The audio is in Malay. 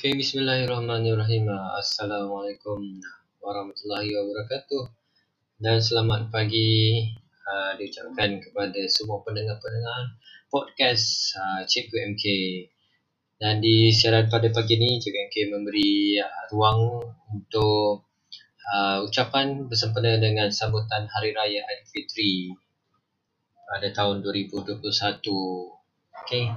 Okey, bismillahirrahmanirrahim. Assalamualaikum warahmatullahi wabarakatuh. Dan selamat pagi uh, diucapkan kepada semua pendengar-pendengar podcast uh, Cikgu MK. Dan di siaran pada pagi ini, JKNK memberi uh, ruang untuk uh, ucapan bersempena dengan sambutan Hari Raya Aidilfitri pada tahun 2021. Okay.